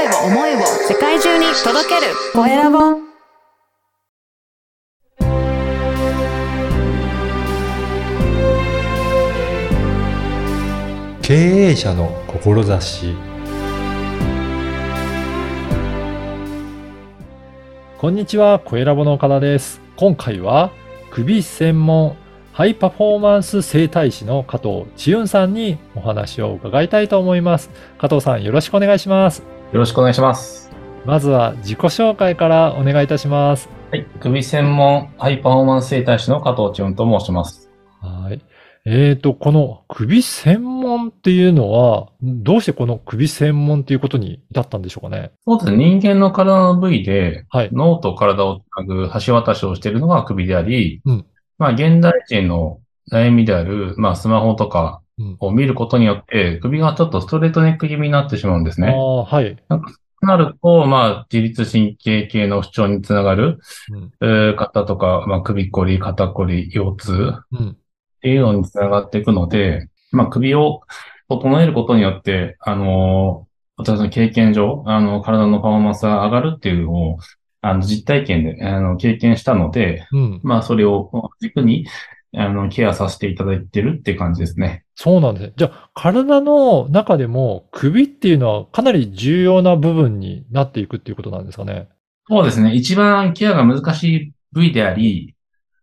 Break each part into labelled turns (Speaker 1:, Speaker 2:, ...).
Speaker 1: 声を思いを世界中に届けるコエラボ
Speaker 2: 経営者の志こんにちは、コエラボの岡田です。今回は首専門ハイパフォーマンス整体師の加藤千雲さんにお話を伺いたいと思います。加藤さん、よろしくお願いします。
Speaker 3: よろしくお願いします。
Speaker 2: まずは自己紹介からお願いいたします。
Speaker 3: はい。首専門ハイパフォーマンス整体師の加藤千代と申します。
Speaker 2: はい。えーと、この首専門っていうのは、どうしてこの首専門っていうことに至ったんでしょうかね？
Speaker 3: そうですね。人間の体の部位で、
Speaker 2: はい。
Speaker 3: 脳と体をつなぐ橋渡しをしているのが首であり、
Speaker 2: うん
Speaker 3: まあ、現代人の悩みである、まあ、スマホとか
Speaker 2: うん
Speaker 3: を見ることによって、首がちょっとストレートネック気味になってしまうんですね。
Speaker 2: ああ、はい。
Speaker 3: となると、まあ、自律神経系の不調につながる、
Speaker 2: うん。
Speaker 3: えー方とか、まあ、首こり、肩こり、腰痛、
Speaker 2: うん。
Speaker 3: っていうのにつながっていくので、まあ、首を整えることによって、あの、私の経験上、あの、体のパフォーマンスが上がるっていうのを、あの、実体験で、あの、経験したので、
Speaker 2: うん。
Speaker 3: まあ、それを軸に、あの、ケアさせていただいてるって感じですね。
Speaker 2: そうなんですね。じゃあ、体の中でも首っていうのはかなり重要な部分になっていくっていうことなんですかね？
Speaker 3: そうですね。一番ケアが難しい部位であり、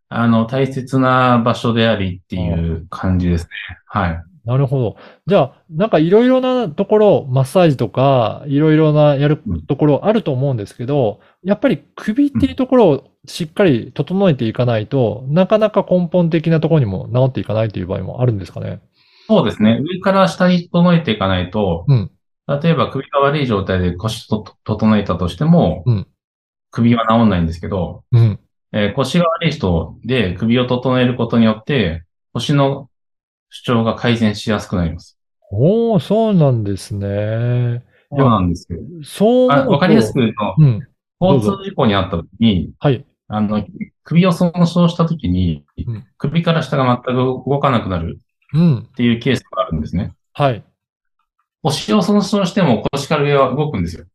Speaker 3: あの、大切な場所でありっていう感じですね。はい。
Speaker 2: なるほど。じゃあ、なんかいろいろなところ、マッサージとか、いろいろなやるところあると思うんですけど、やっぱり首っていうところをしっかり整えていかないと、なかなか根本的なところにも治っていかないという場合もあるんですかね？
Speaker 3: そうですね。上から下に整えていかないと、
Speaker 2: うん。
Speaker 3: 例えば首が悪い状態で腰と整えたとしても、
Speaker 2: うん
Speaker 3: 首は治んないんですけど、
Speaker 2: うん。
Speaker 3: えー腰が悪い人で首を整えることによって、腰の主張が改善しやすくなります。
Speaker 2: おー、そうなんですね。
Speaker 3: そうなんですよ。
Speaker 2: そう
Speaker 3: あわかりやすく言うと、
Speaker 2: うん。
Speaker 3: 交
Speaker 2: ぞ
Speaker 3: 通事故にあった時に、
Speaker 2: はい。
Speaker 3: あの、首を損傷した時に、
Speaker 2: うん
Speaker 3: 首から下が全く動かなくなる
Speaker 2: うん。
Speaker 3: っていうケースがあるんですね。
Speaker 2: はい。
Speaker 3: 腰を損傷しても腰から上は動くんですよ。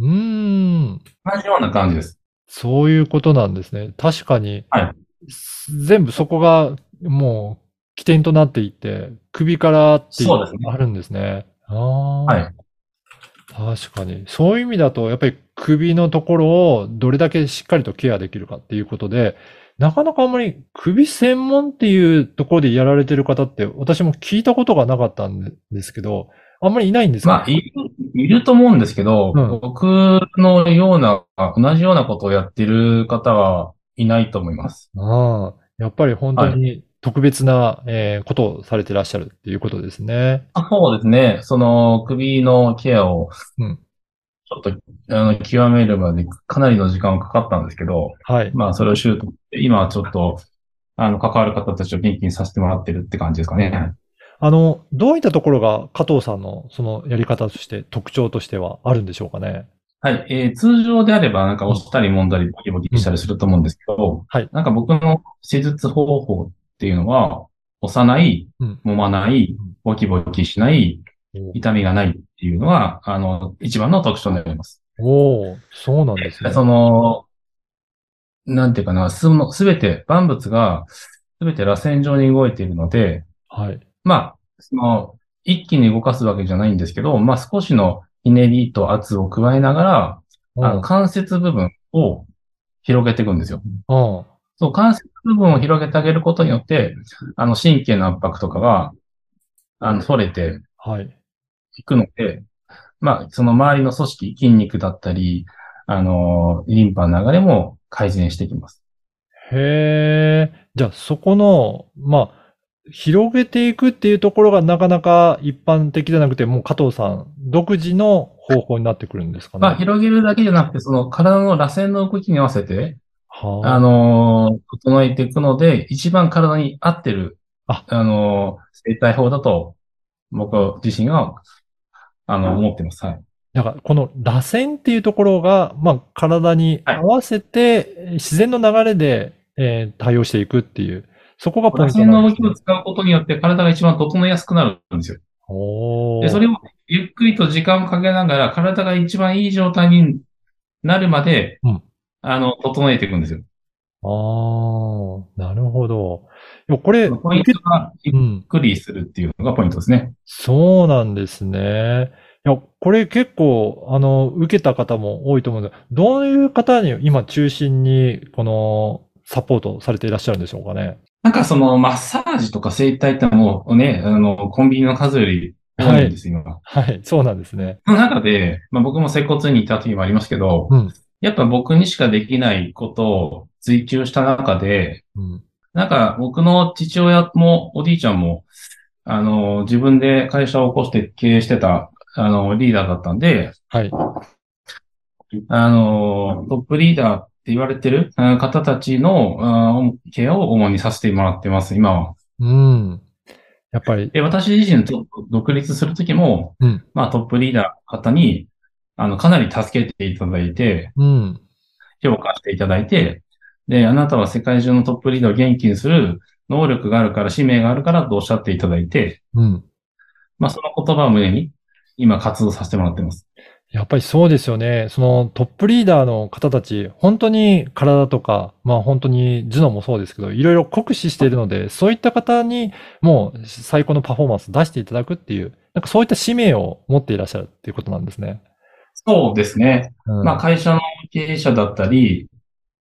Speaker 2: うーん。
Speaker 3: 同じような感じです。
Speaker 2: そういうことなんですね。確かに、
Speaker 3: はい
Speaker 2: 全部そこがもう起点となっていて、首からっていうのがあるんですね。ああ、
Speaker 3: はい。
Speaker 2: 確かに。そういう意味だと、やっぱり首のところをどれだけしっかりとケアできるかっていうことで、なかなかあんまり首専門っていうところでやられてる方って私も聞いたことがなかったんですけど、あんまりいないんですか
Speaker 3: まあ、いる、いると思うんですけど、
Speaker 2: うん
Speaker 3: 僕のような、同じようなことをやってる方はいないと思います。
Speaker 2: ああ、やっぱり本当に特別な、えーことをされてらっしゃるっていうことですね。
Speaker 3: あそうですね。その首のケアを、
Speaker 2: うん
Speaker 3: ちょっと、あの、極めるまでかなりの時間がかかったんですけど、
Speaker 2: はい。
Speaker 3: まあ、それを習得して、今はちょっと、あの、関わる方たちを元気にさせてもらってるって感じですかね。
Speaker 2: あの、どういったところが加藤さんのそのやり方として特徴としてはあるんでしょうかね。
Speaker 3: はい。えー通常であれば、なんか押したり揉んだり、ボキボキしたりすると思うんですけど、
Speaker 2: はい
Speaker 3: なんか僕の施術方法っていうのは、押さない、
Speaker 2: うん
Speaker 3: 揉まない
Speaker 2: うん、
Speaker 3: ボキボキしない、痛みがないっていうのが、あの、一番の特徴になります。
Speaker 2: おお、そうなんですね。
Speaker 3: その、なんていうかな、すの、すべて、万物が、すべて螺旋状に動いているので、
Speaker 2: はい。
Speaker 3: まあ、その、一気に動かすわけじゃないんですけど、まあ少しのひねりと圧を加えながら、あの関節部分を広げていくんですよ。そう、関節部分を広げてあげることによって、あの、神経の圧迫とかが、あの、取れて
Speaker 2: はい。
Speaker 3: いくので、まあ、その周りの組織、筋肉だったり、あの、リンパの流れも改善していきます。
Speaker 2: へえ。じゃあ、そこの、まあ、広げていくっていうところがなかなか一般的じゃなくて、もう加藤さん独自の方法になってくるんですかね。
Speaker 3: まあ、広げるだけじゃなくて、その体の螺旋の動きに合わせて、
Speaker 2: はあ
Speaker 3: あの、整えていくので、一番体に合ってる、
Speaker 2: あ
Speaker 3: の、生体法だと、僕自身が、あの、思ってます。はい。
Speaker 2: だから、この螺旋っていうところが、まあ、体に合わせて、自然の流れで、えー対応していくっていう、そこがポイ
Speaker 3: 螺
Speaker 2: ント
Speaker 3: 旋の動きを
Speaker 2: なんですね。
Speaker 3: 使うことによって体が一番整えやすくなるんですよ。で、それをゆっくりと時間をかけながら、体が一番いい状態になるまで、
Speaker 2: うん
Speaker 3: あの、整えていくんですよ。
Speaker 2: ああ、なるほど。いやこれ、
Speaker 3: ポイントがゆっ
Speaker 2: うん。
Speaker 3: くりするっていうのがポイントですね。
Speaker 2: そうなんですね。いや、これ結構、あの、受けた方も多いと思うんですどういう方に今中心に、この、サポートされていらっしゃるんでしょうかね？
Speaker 3: なんかそのマッサージとか整体ってもうね、あの、コンビニの数より多いんですよ、今。
Speaker 2: はい、そうなんですね。
Speaker 3: その中で、まあ僕も接骨院に行った時もありますけど、
Speaker 2: うん。
Speaker 3: やっぱ僕にしかできないことを追求した中で、
Speaker 2: うん。
Speaker 3: なんか僕の父親もおじいちゃんも、あの、自分で会社を起こして経営してた、あの、リーダーだったんで、
Speaker 2: はい。
Speaker 3: あの、トップリーダーって言われてるあ方たちのあケアを主にさせてもらってます、今は。
Speaker 2: うん。やっぱり、
Speaker 3: で、私自身と独立するときも、
Speaker 2: うん
Speaker 3: まあトップリーダー方に、あの、かなり助けていただいて、
Speaker 2: うん。
Speaker 3: 評価していただいて、で、あなたは世界中のトップリーダーを元気にする能力があるから、使命があるからとおっしゃっていただいて、
Speaker 2: うん。
Speaker 3: まあその言葉を胸に、今活動させてもらってます。
Speaker 2: やっぱりそうですよね。そのトップリーダーの方たち、本当に体とか、まあ本当に頭脳もそうですけど、いろいろ酷使しているので、そういった方にもう最高のパフォーマンス出していただくっていう、なんかそういった使命を持っていらっしゃるっていうことなんですね。
Speaker 3: そうですね。
Speaker 2: うん、
Speaker 3: まあ会社の経営者だったり、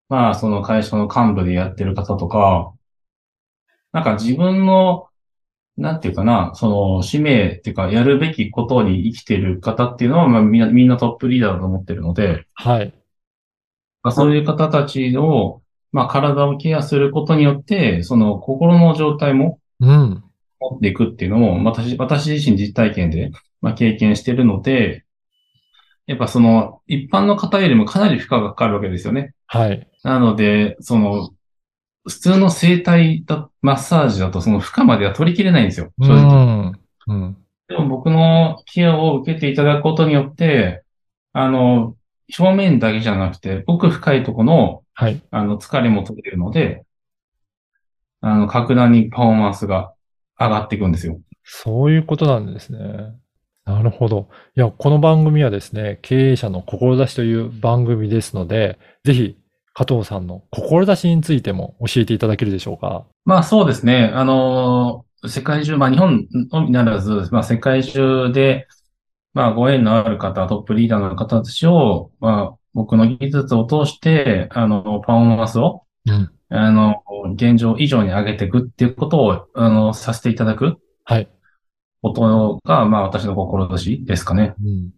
Speaker 3: まあその会社の幹部でやってる方とか、なんか自分の、なんていうかな、その使命っていうかやるべきことに生きている方っていうのは、まあみんな、みんなトップリーダーだと思ってるので、
Speaker 2: はい。
Speaker 3: まあ、そういう方たちを、まあ体をケアすることによって、その心の状態も
Speaker 2: うん。
Speaker 3: 持っていくっていうのも、私、私自身実体験で、まあ、経験してるので、やっぱその、一般の方よりもかなり負荷がかかるわけですよね。
Speaker 2: はい。
Speaker 3: なので、その、普通の整体だ、マッサージだとその負荷までは取りきれないんですよ。
Speaker 2: う
Speaker 3: 正直。
Speaker 2: ん。うん。
Speaker 3: でも僕のケアを受けていただくことによって、あの、表面だけじゃなくて、奥深いところの、
Speaker 2: はい。
Speaker 3: あの、疲れも取れるので、あの、格段にパフォーマンスが上がっていくんですよ。
Speaker 2: そういうことなんですね。なるほど。いや、この番組はですね、経営者の志という番組ですので、ぜひ、加藤さんの志についても教えていただけるでしょうか？
Speaker 3: まあそうですね。あの、世界中、まあ日本のみならず、まあ世界中で、まあご縁のある方、トップリーダーの方たちを、まあ僕の技術を通して、あの、パフォーマンスを、
Speaker 2: うん
Speaker 3: あの、現状以上に上げていくっていうことを、あの、させていただく
Speaker 2: はい。
Speaker 3: ことが、まあ私の志ですかね。
Speaker 2: うん。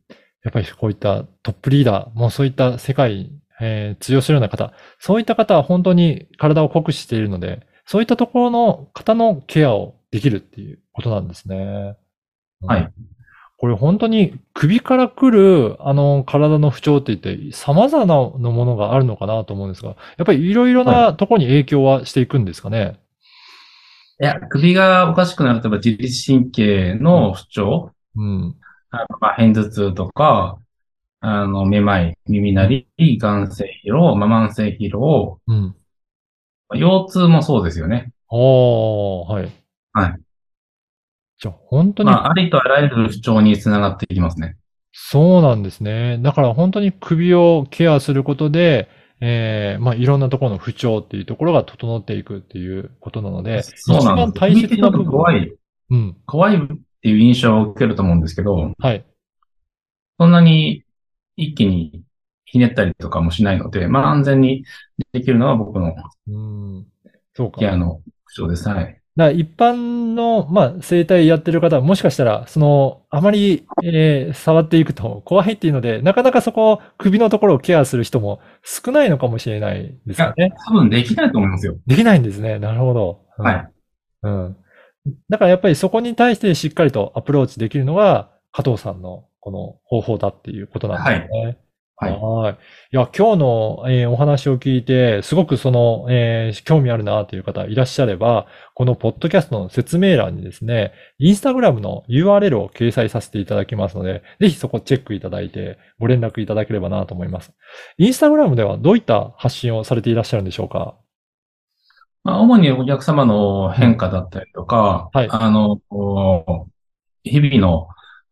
Speaker 2: やっぱりこういったトップリーダー、もうそういった世界、えー通用するような方、そういった方は本当に体を酷使しているので、そういったところの方のケアをできるっていうことなんですね。うん
Speaker 3: はい。
Speaker 2: これ本当に首から来るあの体の不調って言って様々なのものがあるのかなと思うんですが、やっぱりいろいろなところに影響はしていくんですかね。
Speaker 3: いや、首がおかしくなると、自律神経の不調、
Speaker 2: うん。
Speaker 3: あのまあ、片頭痛とか、あの、めまい、耳鳴り、眼性疲労、まあ、慢性疲労、
Speaker 2: うん。
Speaker 3: 腰痛もそうですよね。
Speaker 2: おー、はい。
Speaker 3: はい。
Speaker 2: じゃあ本当に
Speaker 3: まあ、ありとあらゆる不調につながっていきますね。
Speaker 2: そうなんですね。だから本当に首をケアすることで、えー、まあいろんなところの不調っていうところが整っていくっていうことなので、
Speaker 3: そう
Speaker 2: 一番
Speaker 3: なんです。
Speaker 2: 大切な部分。
Speaker 3: 怖い、
Speaker 2: うん。
Speaker 3: 怖いっていう印象を受けると思うんですけど、
Speaker 2: はい。
Speaker 3: そんなに一気にひねったりとかもしないので、まあ、安全にできるのは僕の
Speaker 2: うん。そうか。
Speaker 3: ケアの不調です。はい。
Speaker 2: だから一般の、まあ、生態やってる方は、もしかしたら、その、あまり、えー触っていくと怖いっていうので、なかなかそこ、首のところをケアする人も少ないのかもしれないですよね。
Speaker 3: 多分できないと思いますよ。
Speaker 2: できないんですね。なるほど。うん
Speaker 3: はい。
Speaker 2: うん。だからやっぱりそこに対してしっかりとアプローチできるのが、加藤さんのこの方法だっていうことなんですね。
Speaker 3: はい。
Speaker 2: はい。いや、今日の、えーお話を聞いて、すごくその、えー興味あるなという方いらっしゃれば、このポッドキャストの説明欄にですね、インスタグラムの URL を掲載させていただきますので、ぜひそこチェックいただいて、ご連絡いただければなと思います。インスタグラムではどういった発信をされていらっしゃるんでしょうか？
Speaker 3: まあ、主にお客様の変化だったりとか、
Speaker 2: はい
Speaker 3: あの、日々の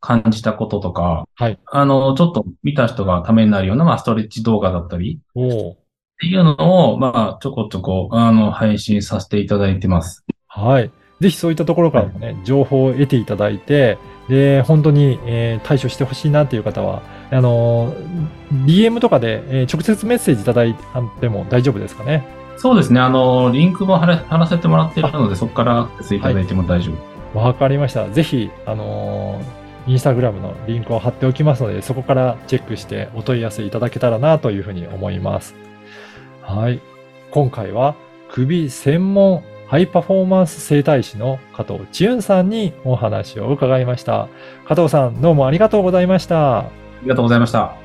Speaker 3: 感じたこととか、
Speaker 2: はい。
Speaker 3: あの、ちょっと見た人がためになるような、まあ、ストレッチ動画だったり。っていうのを、まあ、ちょこちょこ、あの、配信させていただいてます。
Speaker 2: はい。ぜひそういったところからもね、情報を得ていただいて、で、本当に、えー対処してほしいなっていう方は、あのー DM とかで、えー直接メッセージいただいても大丈夫ですかね？
Speaker 3: そうですね。あの、リンクも貼ら貼らせてもらっているので、そこからアクセスいただいても大丈夫。
Speaker 2: わかりました。ぜひ、あのーインスタグラムのリンクを貼っておきますので、そこからチェックしてお問い合わせいただけたらなというふうに思います。はい。今回は首専門ハイパフォーマンス整体師の加藤千雲さんにお話を伺いました。加藤さん、どうもありがとうございました。
Speaker 3: ありがとうございました。